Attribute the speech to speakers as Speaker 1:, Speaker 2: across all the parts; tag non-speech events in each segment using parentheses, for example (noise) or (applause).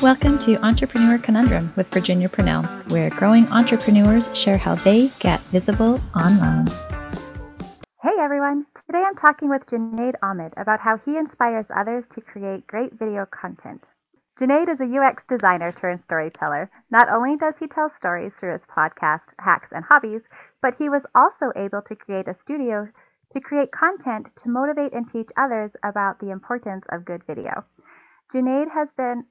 Speaker 1: Welcome to Entrepreneur Conundrum with Virginia Purnell, where growing entrepreneurs share how they get visible online.
Speaker 2: Hey everyone! Today I'm talking with Junaid Ahmed about how he inspires others to create great video content. Junaid is a UX designer turned storyteller. Not only does he tell stories through his podcast, Hacks and Hobbies, but he was also able to create a studio to create content to motivate and teach others about the importance of good video. Junaid has been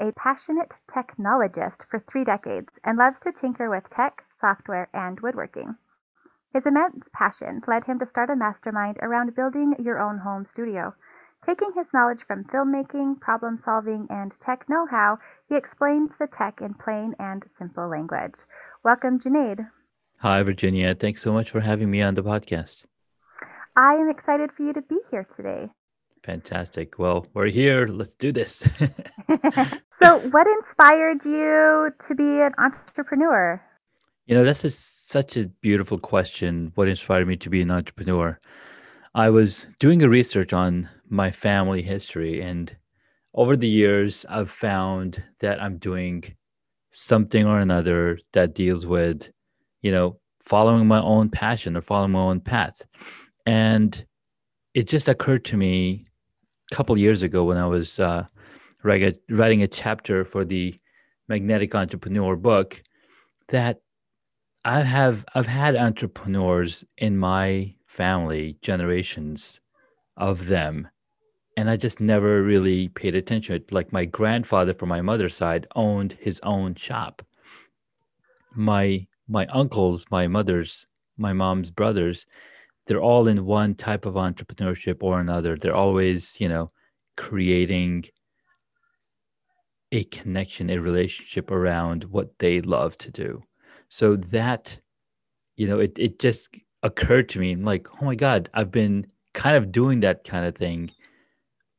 Speaker 2: a passionate technologist for three decades and loves to tinker with tech, software, and woodworking. His immense passion led him to start a mastermind around building your own home studio. Taking his knowledge from filmmaking, problem solving, and tech know how, he explains the tech in plain and simple language. Welcome, Junaid.
Speaker 3: Hi, Virginia. Thanks so much for having me on the podcast.
Speaker 2: I am excited for you to be here today.
Speaker 3: Fantastic. Well, we're here. Let's do this. (laughs) (laughs)
Speaker 2: so, what inspired you to be an entrepreneur?
Speaker 3: You know, that's a, such a beautiful question. What inspired me to be an entrepreneur? I was doing a research on my family history, and over the years, I've found that I'm doing something or another that deals with, you know, following my own passion or following my own path. And it just occurred to me couple years ago when I was uh, writing a chapter for the Magnetic Entrepreneur book that I have I've had entrepreneurs in my family, generations of them, and I just never really paid attention. Like my grandfather from my mother's side owned his own shop. My my uncles, my mother's, my mom's brothers, they're all in one type of entrepreneurship or another. They're always, you know, creating a connection, a relationship around what they love to do. So that, you know, it, it just occurred to me like, oh my God, I've been kind of doing that kind of thing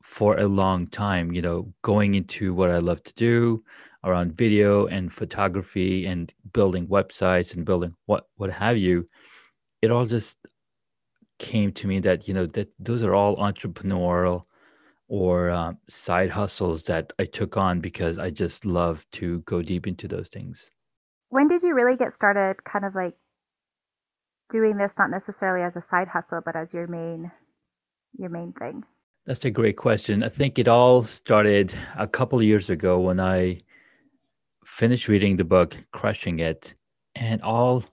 Speaker 3: for a long time, you know, going into what I love to do around video and photography and building websites and building what what have you. It all just came to me that, you know, that those are all entrepreneurial or uh, side hustles that I took on because I just love to go deep into those things.
Speaker 2: When did you really get started kind of like doing this not necessarily as a side hustle but as your main your main thing?
Speaker 3: That's a great question. I think it all started a couple years ago when I finished reading the book Crushing It and all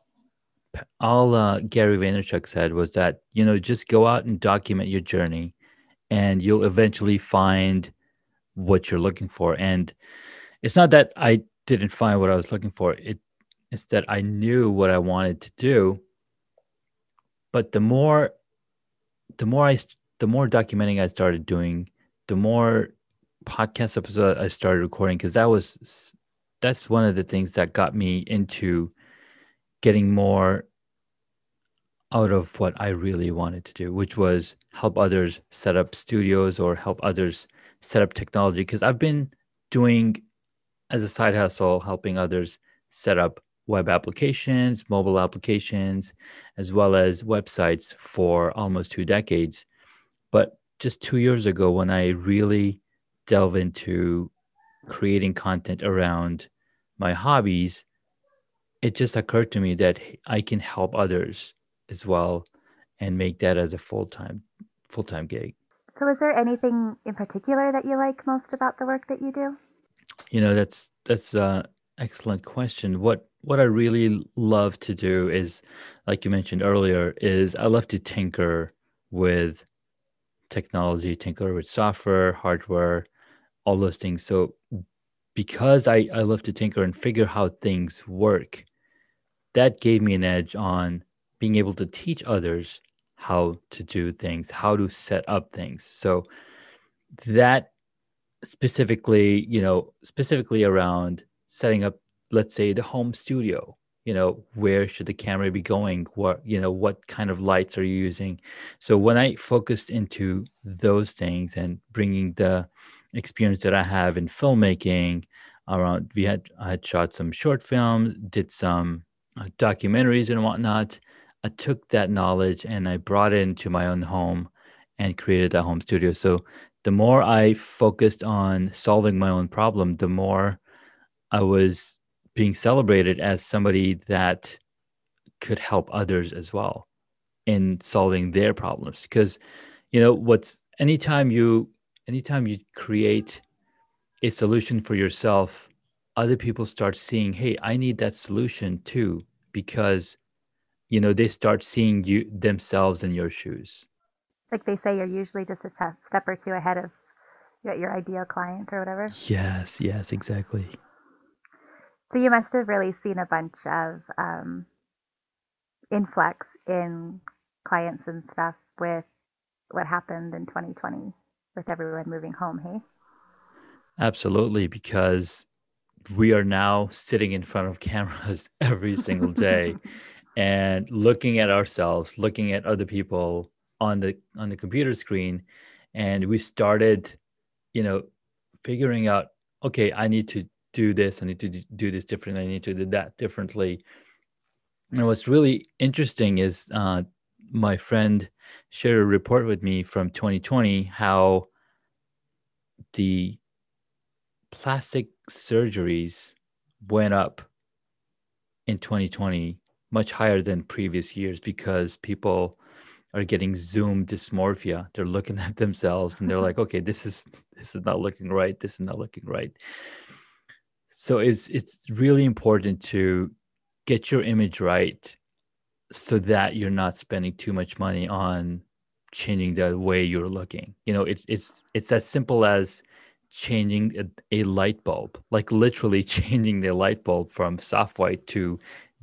Speaker 3: all uh, Gary Vaynerchuk said was that you know just go out and document your journey and you'll eventually find what you're looking for. And it's not that I didn't find what I was looking for. It it's that I knew what I wanted to do. But the more the more I the more documenting I started doing, the more podcast episode I started recording because that was that's one of the things that got me into getting more out of what I really wanted to do, which was help others set up studios or help others set up technology. Because I've been doing as a side hustle, helping others set up web applications, mobile applications, as well as websites for almost two decades. But just two years ago, when I really delve into creating content around my hobbies, it just occurred to me that I can help others as well and make that as a full-time full-time gig.
Speaker 2: So is there anything in particular that you like most about the work that you do?
Speaker 3: You know that's that's a excellent question. What what i really love to do is like you mentioned earlier is i love to tinker with technology tinker with software hardware all those things. So because i i love to tinker and figure how things work that gave me an edge on being able to teach others how to do things, how to set up things. So that specifically, you know, specifically around setting up, let's say, the home studio. You know, where should the camera be going? What you know, what kind of lights are you using? So when I focused into those things and bringing the experience that I have in filmmaking around, we had I had shot some short films, did some Uh, documentaries and whatnot I took that knowledge and I brought it into my own home and created a home studio. So the the more I focused on solving my own problem, the more I was being celebrated as somebody that could help others as well in solving their problems. Because, you know, what's anytime you anytime you create a solution for yourself, other people start seeing, hey, I need that solution too, because you know, they start seeing you themselves in your shoes.
Speaker 2: Like they say, you're usually just a step or two ahead of your ideal client or whatever.
Speaker 3: Yes, yes, exactly.
Speaker 2: So you must have really seen a bunch of um, influx in clients and stuff with what happened in 2020 with everyone moving home, hey?
Speaker 3: Absolutely, because we are now sitting in front of cameras (laughs) every single day (laughs) and looking at ourselves, looking at other people on the on the computer screen, and we started, you know, figuring out, okay, I need to do this, I need to do this differently, I need to do that differently. And what's really interesting is uh, my friend shared a report with me from 2020 how the plastic surgeries went up in 2020 much higher than previous years because people are getting zoom dysmorphia. They're looking (laughs) at themselves and they're like okay this is this is not looking right. This is not looking right. So it's it's really important to get your image right so that you're not spending too much money on changing the way you're looking. You know it's it's it's as simple as changing a, a light bulb like literally (laughs) changing the light bulb from soft white to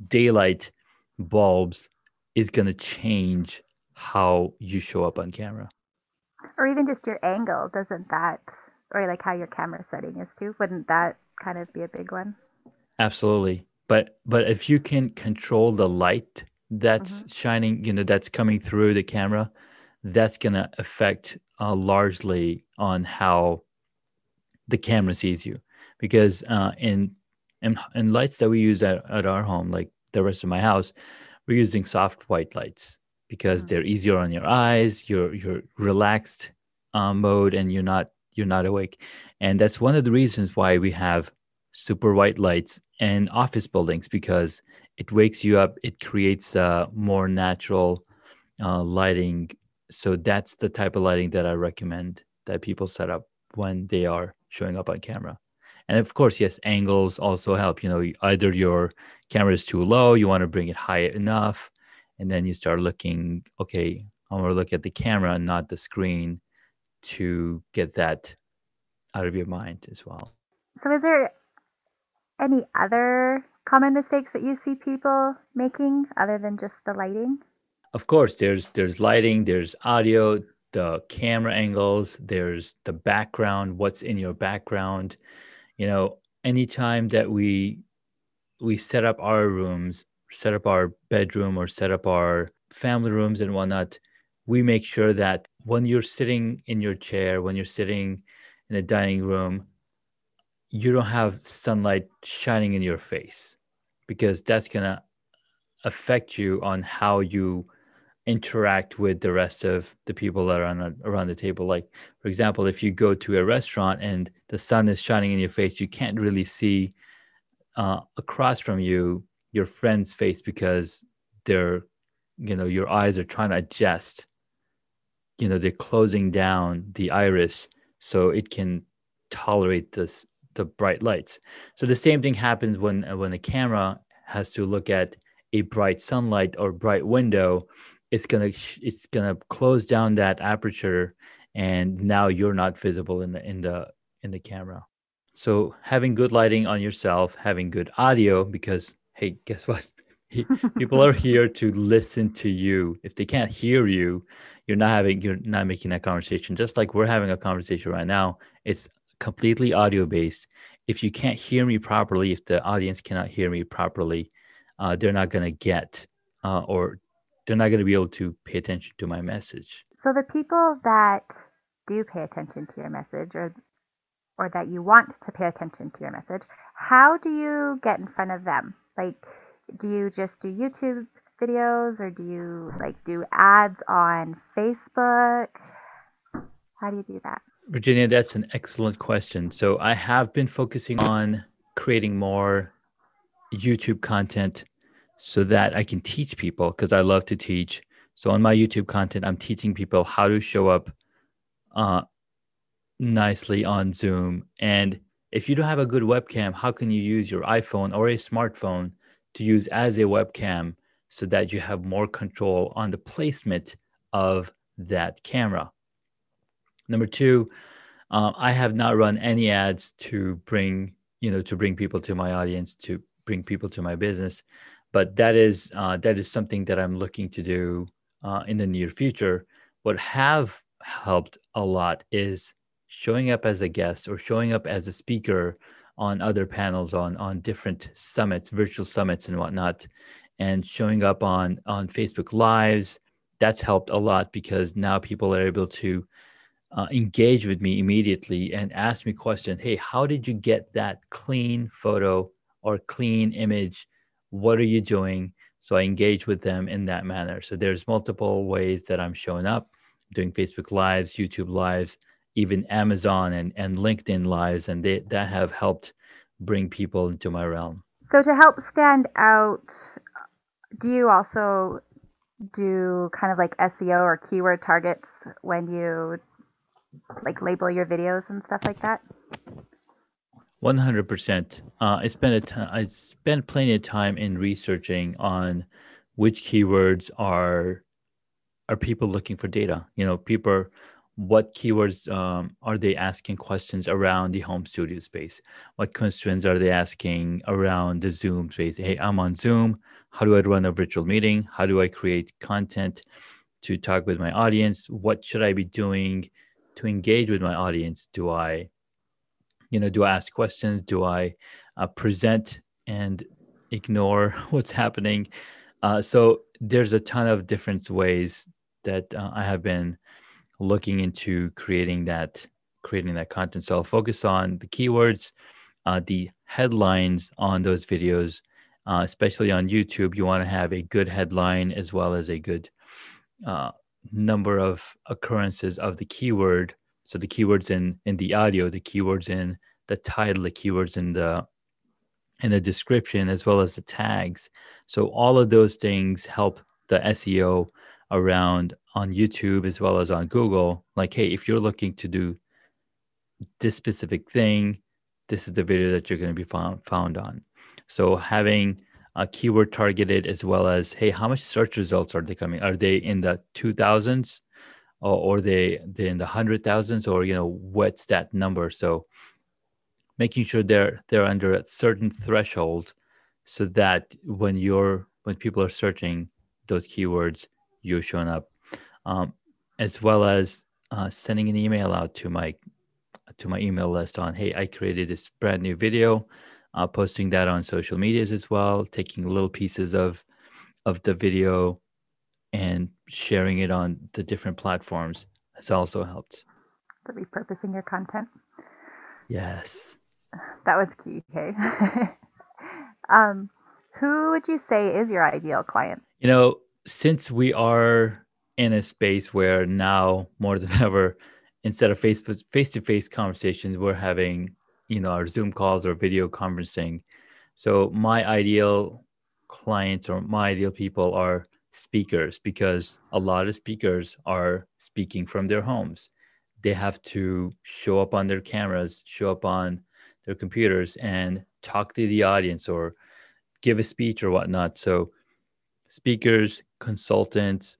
Speaker 3: daylight bulbs is going to change how you show up on camera.
Speaker 2: Or even just your angle, doesn't that, or like how your camera setting is too? Wouldn't that kind of be a big one?
Speaker 3: Absolutely. But but if you can control the light that's mm-hmm. shining, you know, that's coming through the camera, that's going to affect uh, largely on how the camera sees you. Because uh, in, in in lights that we use at, at our home, like the rest of my house, we're using soft white lights because mm-hmm. they're easier on your eyes. You're you're relaxed um, mode, and you're not you're not awake. And that's one of the reasons why we have super white lights in office buildings because it wakes you up. It creates a more natural uh, lighting. So that's the type of lighting that I recommend that people set up when they are showing up on camera. And of course yes angles also help you know either your camera is too low you want to bring it high enough and then you start looking okay i want to look at the camera and not the screen to get that out of your mind as well.
Speaker 2: So is there any other common mistakes that you see people making other than just the lighting?
Speaker 3: Of course there's there's lighting there's audio the camera angles there's the background what's in your background. You know anytime that we we set up our rooms set up our bedroom or set up our family rooms and whatnot we make sure that when you're sitting in your chair when you're sitting in the dining room you don't have sunlight shining in your face because that's going to affect you on how you interact with the rest of the people that are on, around the table. Like, for example, if you go to a restaurant and the sun is shining in your face, you can't really see uh, across from you your friend's face because they're, you know, your eyes are trying to adjust. You know, they're closing down the iris so it can tolerate this the bright lights. So the same thing happens when when the camera has to look at a bright sunlight or bright window it's gonna it's gonna close down that aperture and now you're not visible in the in the in the camera. So having good lighting on yourself having good audio because hey guess what? (laughs) People are here to listen to you. If they can't hear you you're not having you're not making that conversation. Just like we're having a conversation right now it's completely audio based. If you can't hear me properly if the audience cannot hear me properly uh, they're not to get uh, or they're not going to be able to pay attention to my message.
Speaker 2: So the people that do pay attention to your message or or that you want to pay attention to your message, how do you get in front of them? Like do you just do YouTube videos or do you like do ads on Facebook? How do you do that?
Speaker 3: Virginia, that's an excellent question. So I have been focusing on creating more YouTube content so that I can teach people because I love to teach. So on my YouTube content, I'm teaching people how to show up uh, nicely on Zoom. And if you don't have a good webcam, how can you use your iPhone or a smartphone to use as a webcam so that you have more control on the placement of that camera? Number two, uh, I have not run any ads to bring you know to bring people to my audience to bring people to my business but that is uh, that is something that i'm looking to do uh, in the near future what have helped a lot is showing up as a guest or showing up as a speaker on other panels on on different summits virtual summits and whatnot and showing up on on facebook lives that's helped a lot because now people are able to uh, engage with me immediately and ask me questions. hey how did you get that clean photo or clean image what are you doing? So i engage with them in that manner. So there's multiple ways that i'm showing up doing facebook lives youtube lives even amazon and, and linkedin lives and they, that have helped bring people into my realm.
Speaker 2: So to help stand out do you also do kind of like seo or keyword targets when you like label your videos and stuff like that?
Speaker 3: One hundred percent. Uh, I spent a t- I spent plenty of time in researching on which keywords are are people looking for data. You know, people what keywords um, are they asking questions around the home studio space? What questions are they asking around the Zoom space? Hey, I'm on Zoom. How do I run a virtual meeting? How do I create content to talk with my audience? What should I be doing to engage with my audience do i you know do i ask questions? Do i uh, present and ignore (laughs) what's happening? Uh, so there's a ton of different ways that uh, i have been looking into creating that creating that content. So i'll focus on the keywords uh, the headlines on those videos uh, especially on youtube. You want to have a good headline as well as a good uh, number of occurrences of the keyword. So the keywords in in the audio, the keywords in the title, the keywords in the in the description, as well as the tags. So all of those things help the SEO around on YouTube as well as on Google. Like, hey, if you're looking to do this specific thing, this is the video that you're going to be found found on. So having a keyword targeted as well as hey how much search results are they coming are they in the 2000s or, or they they in the hundred thousands or you know what's that number? So making sure they're they're under a certain threshold so that when you're when people are searching those keywords you're showing up. Um, as well as uh, sending an email out to my to my email list on hey i created this brand new video uh, posting that on social medias as well, taking little pieces of of the video and sharing it on the different platforms has also helped.
Speaker 2: For repurposing your content.
Speaker 3: Yes.
Speaker 2: That was key, (laughs) um, who would you say is your ideal client?
Speaker 3: You know, since we are in a space where now more than (laughs) ever, instead of face face to face conversations, we're having you know our zoom calls or video conferencing so my ideal clients or my ideal people are speakers because a lot of speakers are speaking from their homes. They have to show up on their cameras show up on their computers and talk to the audience or give a speech or whatnot. So speakers consultants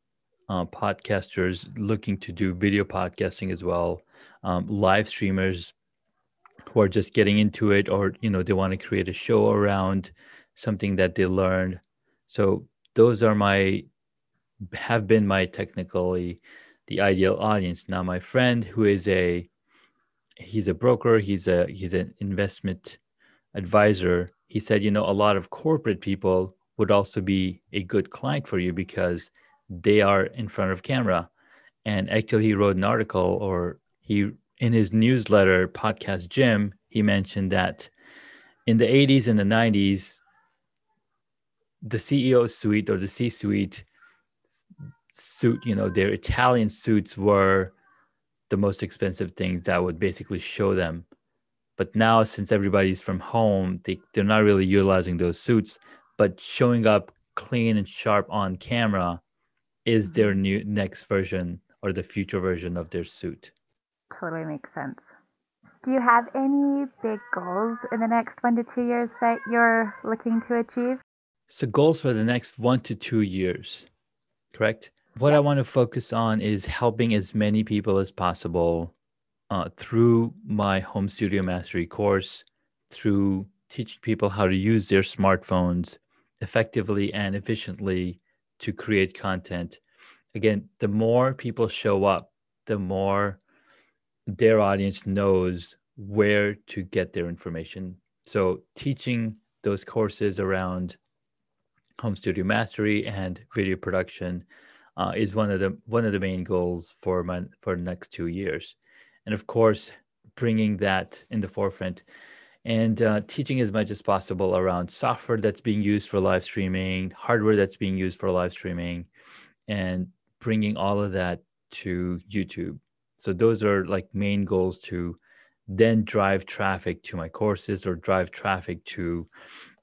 Speaker 3: uh, podcasters looking to do video podcasting as well um, live streamers who are just getting into it or you know they want to create a show around something that they learned. So those are my have been my technically the ideal audience. Now my friend who is a he's a broker he's a he's an investment advisor. He said you know a lot of corporate people would also be a good client for you because they are in front of camera. And actually he wrote an article or he in his newsletter, Podcast Jim, he mentioned that in the 80s and the 90s, the CEO suite or the C suite suit, you know, their Italian suits were the most expensive things that would basically show them. But now, since everybody's from home, they, they're not really utilizing those suits, but showing up clean and sharp on camera is their mm-hmm. new next version or the future version of their suit.
Speaker 2: Totally makes sense. Do you have any big goals in the next one to two years that you're looking to achieve?
Speaker 3: So, goals for the next one to two years, correct? What I want to focus on is helping as many people as possible uh, through my home studio mastery course, through teaching people how to use their smartphones effectively and efficiently to create content. Again, the more people show up, the more their audience knows where to get their information. So, teaching those courses around home studio mastery and video production uh, is one of the one of the main goals for my for the next two years, and of course, bringing that in the forefront and uh, teaching as much as possible around software that's being used for live streaming, hardware that's being used for live streaming, and bringing all of that to YouTube. So those are like main goals to then drive traffic to my courses or drive traffic to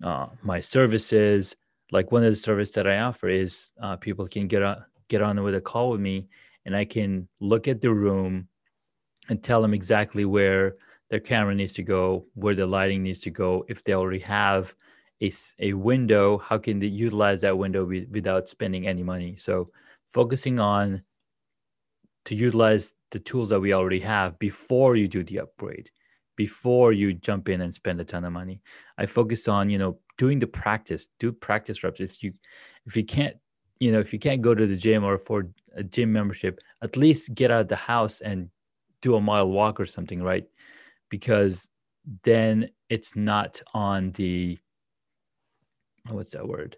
Speaker 3: uh, my services. Like one of the services that I offer is uh, people can get on get on with a call with me, and I can look at the room and tell them exactly where their camera needs to go, where the lighting needs to go. If they already have a, a window, how can they utilize that window be, without spending any money? So focusing on to utilize the tools that we already have before you do the upgrade, before you jump in and spend a ton of money. I focus on, you know, doing the practice, do practice reps. If you if you can't, you know, if you can't go to the gym or afford a gym membership, at least get out of the house and do a mile walk or something, right? because then it's not on the what's that word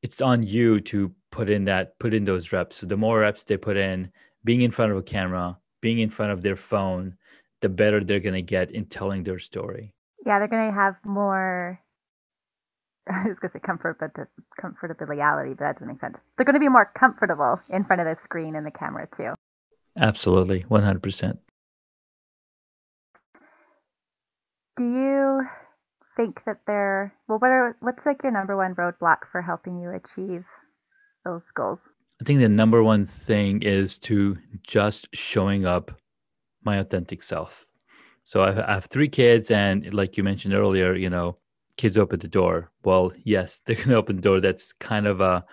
Speaker 3: it's on you to put in that put in those reps so the more reps they put in being in front of a camera being in front of their phone the better they're going to get in telling their story
Speaker 2: yeah they're going to have more I was going to say comfort, but the comfortability, but that doesn't make sense. They're going to be more comfortable in front of the screen and the camera too.
Speaker 3: Absolutely, 100%.
Speaker 2: do you think that there well what are what's like your number one roadblock for helping you achieve those goals
Speaker 3: i think the number one thing is to just showing up my authentic self so i have three kids and like you mentioned earlier you know kids open the door well yes they're going to open the door that's kind of a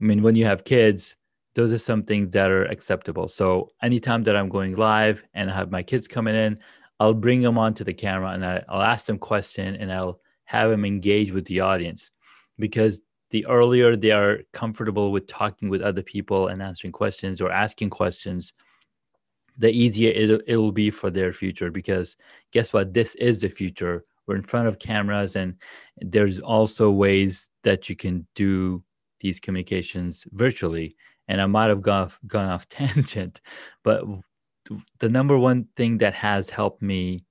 Speaker 3: i mean when you have kids those are some things that are acceptable so anytime that i'm going live and i have my kids coming in I'll bring them onto the camera and I, will ask them question and I'll have them engage with the audience because the earlier they are comfortable with talking with other people and answering questions or asking questions, the easier it, it will be for their future. Because guess what? This is the future. We're in front of cameras, and there's also ways that you can do these communications virtually. And I might have gone, gone off (laughs) tangent, but the number one thing that has helped me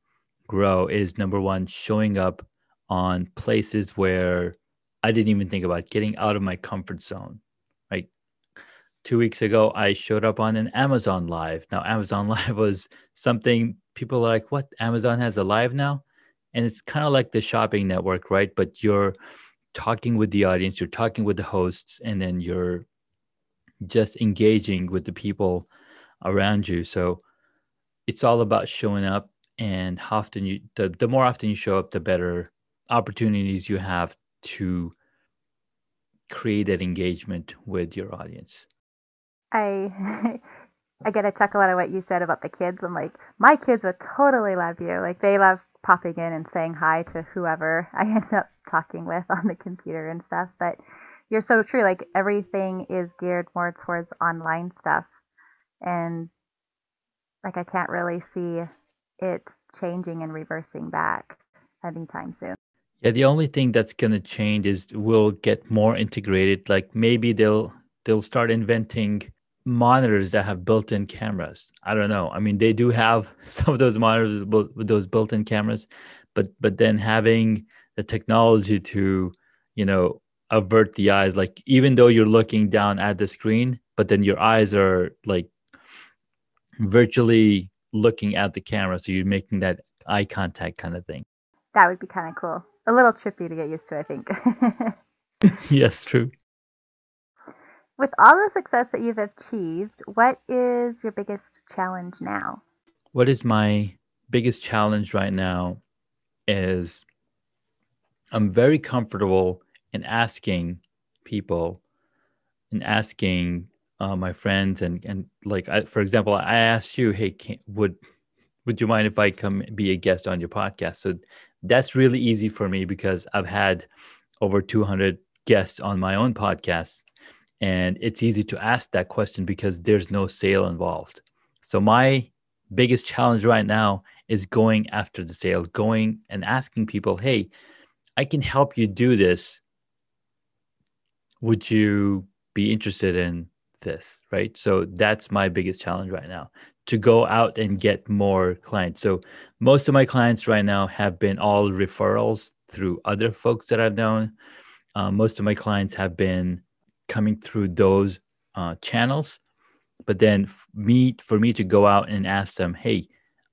Speaker 3: grow is number one showing up on places where I didn't even think about getting out of my comfort zone. like Two weeks ago, I showed up on an Amazon Live. Now, Amazon (laughs) Live was something people are like, what? Amazon has a live now? And it's kind of like the shopping network, right? But you're talking with the audience, you're talking with the hosts, and then you're just engaging with the people around you. So it's all about showing up and how often you the, the more often you show up the better opportunities you have to create that engagement with your audience
Speaker 2: i (laughs) i get a chuckle out of what you said about the kids i'm like my kids would totally love you like they love popping in and saying hi to whoever (laughs) i end up talking with on the computer and stuff but you're so true like everything is geared more towards online stuff and like I can't really see it changing and reversing back anytime soon.
Speaker 3: Yeah, the only thing that's gonna change is we'll get more integrated. Like maybe they'll they'll start inventing monitors that have built-in cameras. I don't know. I mean, they do have (laughs) some of those monitors with those built-in cameras, but but then having the technology to, you know, avert the eyes, like even though you're looking down at the screen, but then your eyes are like virtually looking at the camera. So you're making that eye contact kind of thing.
Speaker 2: That would be kind of cool. A little trippy to get used to, I think. (laughs) (laughs)
Speaker 3: yes, true.
Speaker 2: With all the success that you've achieved, what is your biggest challenge now?
Speaker 3: What is my biggest challenge right now is I'm very comfortable in asking people and asking uh, my friends and and like I, for example, I asked you, hey, can, would would you mind if I come be a guest on your podcast? So that's really easy for me because I've had over 200 guests on my own podcast, and it's easy to ask that question because there's no sale involved. So my biggest challenge right now is going after the sale, going and asking people, hey, I can help you do this. Would you be interested in this? Right. So that's my biggest challenge right now to go out and get more clients. So most of my clients right now have been all referrals through other folks that I've known. Uh, most of my clients have been coming through those uh, channels. But then me for me to go out and ask them, hey,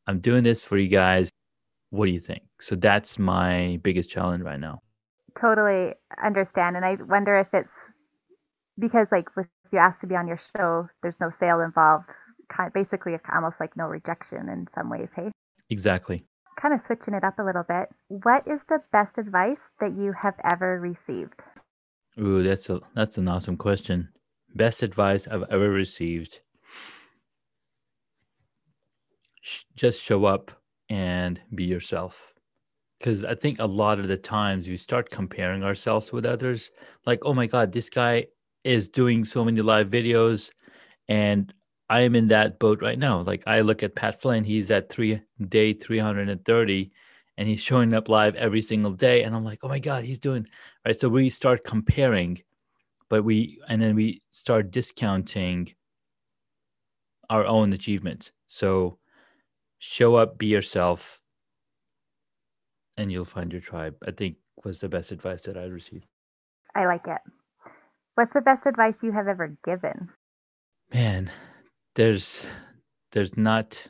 Speaker 3: I'm doing this for you guys. What do you think? So that's my biggest challenge right now.
Speaker 2: Totally understand. And I wonder if it's because, like, if you ask to be on your show, there's no sale involved. Kind of basically, almost like no rejection in some ways. Hey.
Speaker 3: Exactly.
Speaker 2: Kind of switching it up a little bit. What is the best advice that you have ever received?
Speaker 3: Ooh, that's a that's an awesome question. Best advice I've ever received. Just show up and be yourself. Because I think a lot of the times we start comparing ourselves with others. Like, oh my God, this guy is doing so many live videos and I am in that boat right now. Like I look at Pat Flynn, he's at three day 330 and he's showing up live every single day. And I'm like, oh my God, he's doing right. So we start comparing, but we and then we start discounting our own achievements. So show up, be yourself, and you'll find your tribe. I think was the best advice that I received.
Speaker 2: I like it. What's the best advice you have ever given?
Speaker 3: Man, there's there's not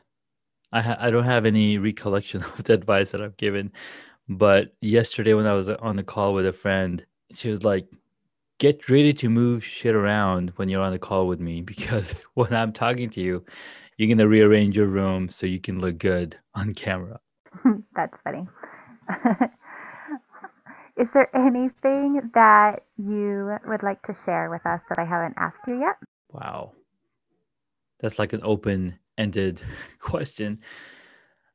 Speaker 3: I ha- I don't have any recollection (laughs) of the advice that I've given, but yesterday when I was on the call with a friend, she was like, "Get ready to move shit around when you're on the call with me (laughs) because when I'm talking to you, you're gonna rearrange your room so you can look good on camera. (laughs)
Speaker 2: That's funny. (laughs) Is there anything that you would like to share with us that I haven't asked you yet?
Speaker 3: Wow. That's like an open ended question.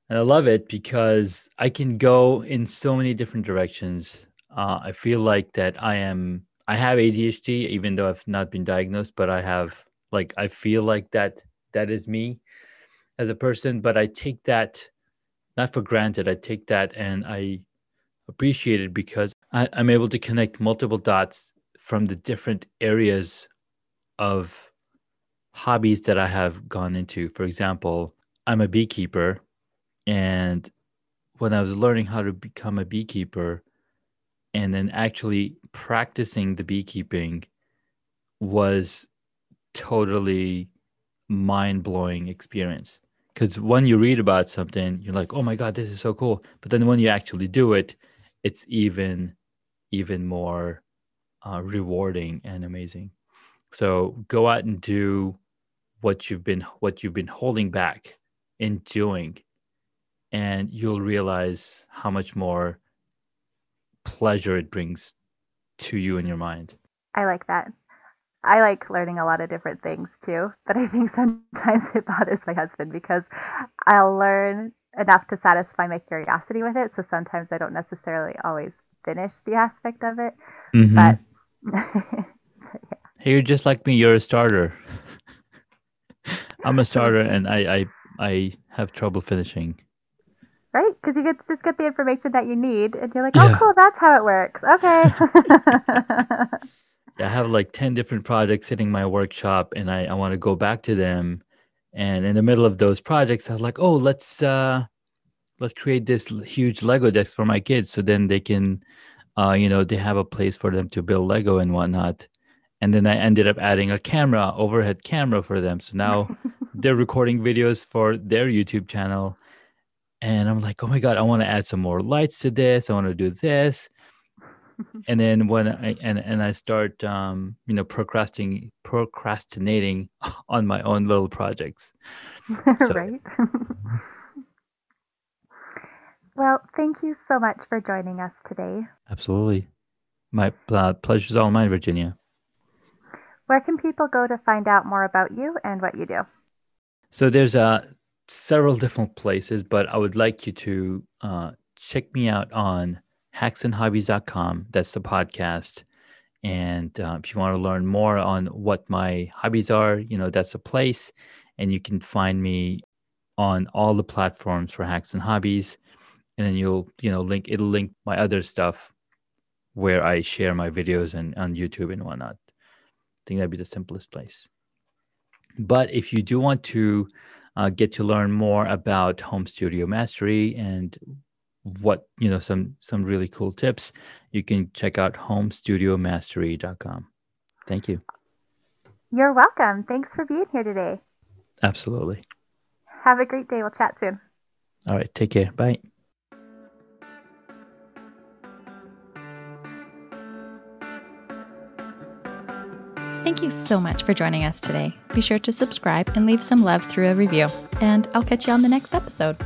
Speaker 3: And I love it because I can go in so many different directions. Uh, I feel like that I am, I have ADHD, even though I've not been diagnosed, but I have, like, I feel like that that is me as a person but i take that not for granted. I take that and i appreciate it because I, i'm able to connect multiple dots from the different areas of hobbies that i have gone into. For example i'm a beekeeper and when i was learning how to become a beekeeper and then actually practicing the beekeeping was totally mind blowing experience. Because when you read about something, you're like, oh my God, this is so cool. But then when you actually do it, it's even, even more uh, rewarding and amazing. So go out and do what you've been what you've been holding back in doing, and you'll realize how much more pleasure it brings to you in your mind.
Speaker 2: I like that. I like learning a lot of different things too, but I think (laughs) sometimes it bothers my husband because I'll learn enough to satisfy my curiosity with it. So sometimes I don't necessarily always finish the aspect of it. Mm-hmm. But,
Speaker 3: yeah. Hey, you're just like me. You're a starter. (laughs) I'm a starter, (laughs) and I, I I have trouble finishing.
Speaker 2: Right, because you get just get the information that you need, and you're like, "Oh, yeah. cool, that's how it works." Okay. (laughs)
Speaker 3: I have like 10 different projects sitting in my workshop and I, I want to go back to them. And in the middle of those projects, I was like, oh, let's uh let's create this huge Lego desk for my kids so then they can uh, you know, they have a place for them to build Lego and whatnot. And then I ended up adding a camera, overhead camera for them. So now (laughs) they're recording videos for their YouTube channel. And I'm like, oh my God, I want to add some more lights to this. I want to do this. (laughs) and then when I and, and I start um, you know, procrastinating procrastinating (laughs) on my own little projects. (laughs)
Speaker 2: So, right. well, thank you so much for joining us today.
Speaker 3: Absolutely. My uh, pleasure's all mine, Virginia.
Speaker 2: Where can people go to find out more about you and what you do?
Speaker 3: So there's uh, several different places, but I would like you to uh, check me out on hacksandhobbies.com. That's the podcast. And uh, if you want to learn more on what my hobbies are, you know, that's a place. And you can find me on all the platforms for Hacks and Hobbies. And then you'll, you know, link, it'll link my other stuff where I share my videos and on YouTube and whatnot. I think that'd be the simplest place. But if you do want to uh, get to learn more about home studio mastery and what you know some some really cool tips, you can check out homestudiomastery.com. Thank you.
Speaker 2: You're welcome. Thanks for being here today.
Speaker 3: Absolutely.
Speaker 2: Have a great day. We'll chat soon.
Speaker 3: All right. Take care. Bye.
Speaker 1: Thank you so much for joining us today. Be sure to subscribe and leave some love through a review. And I'll catch you on the next episode.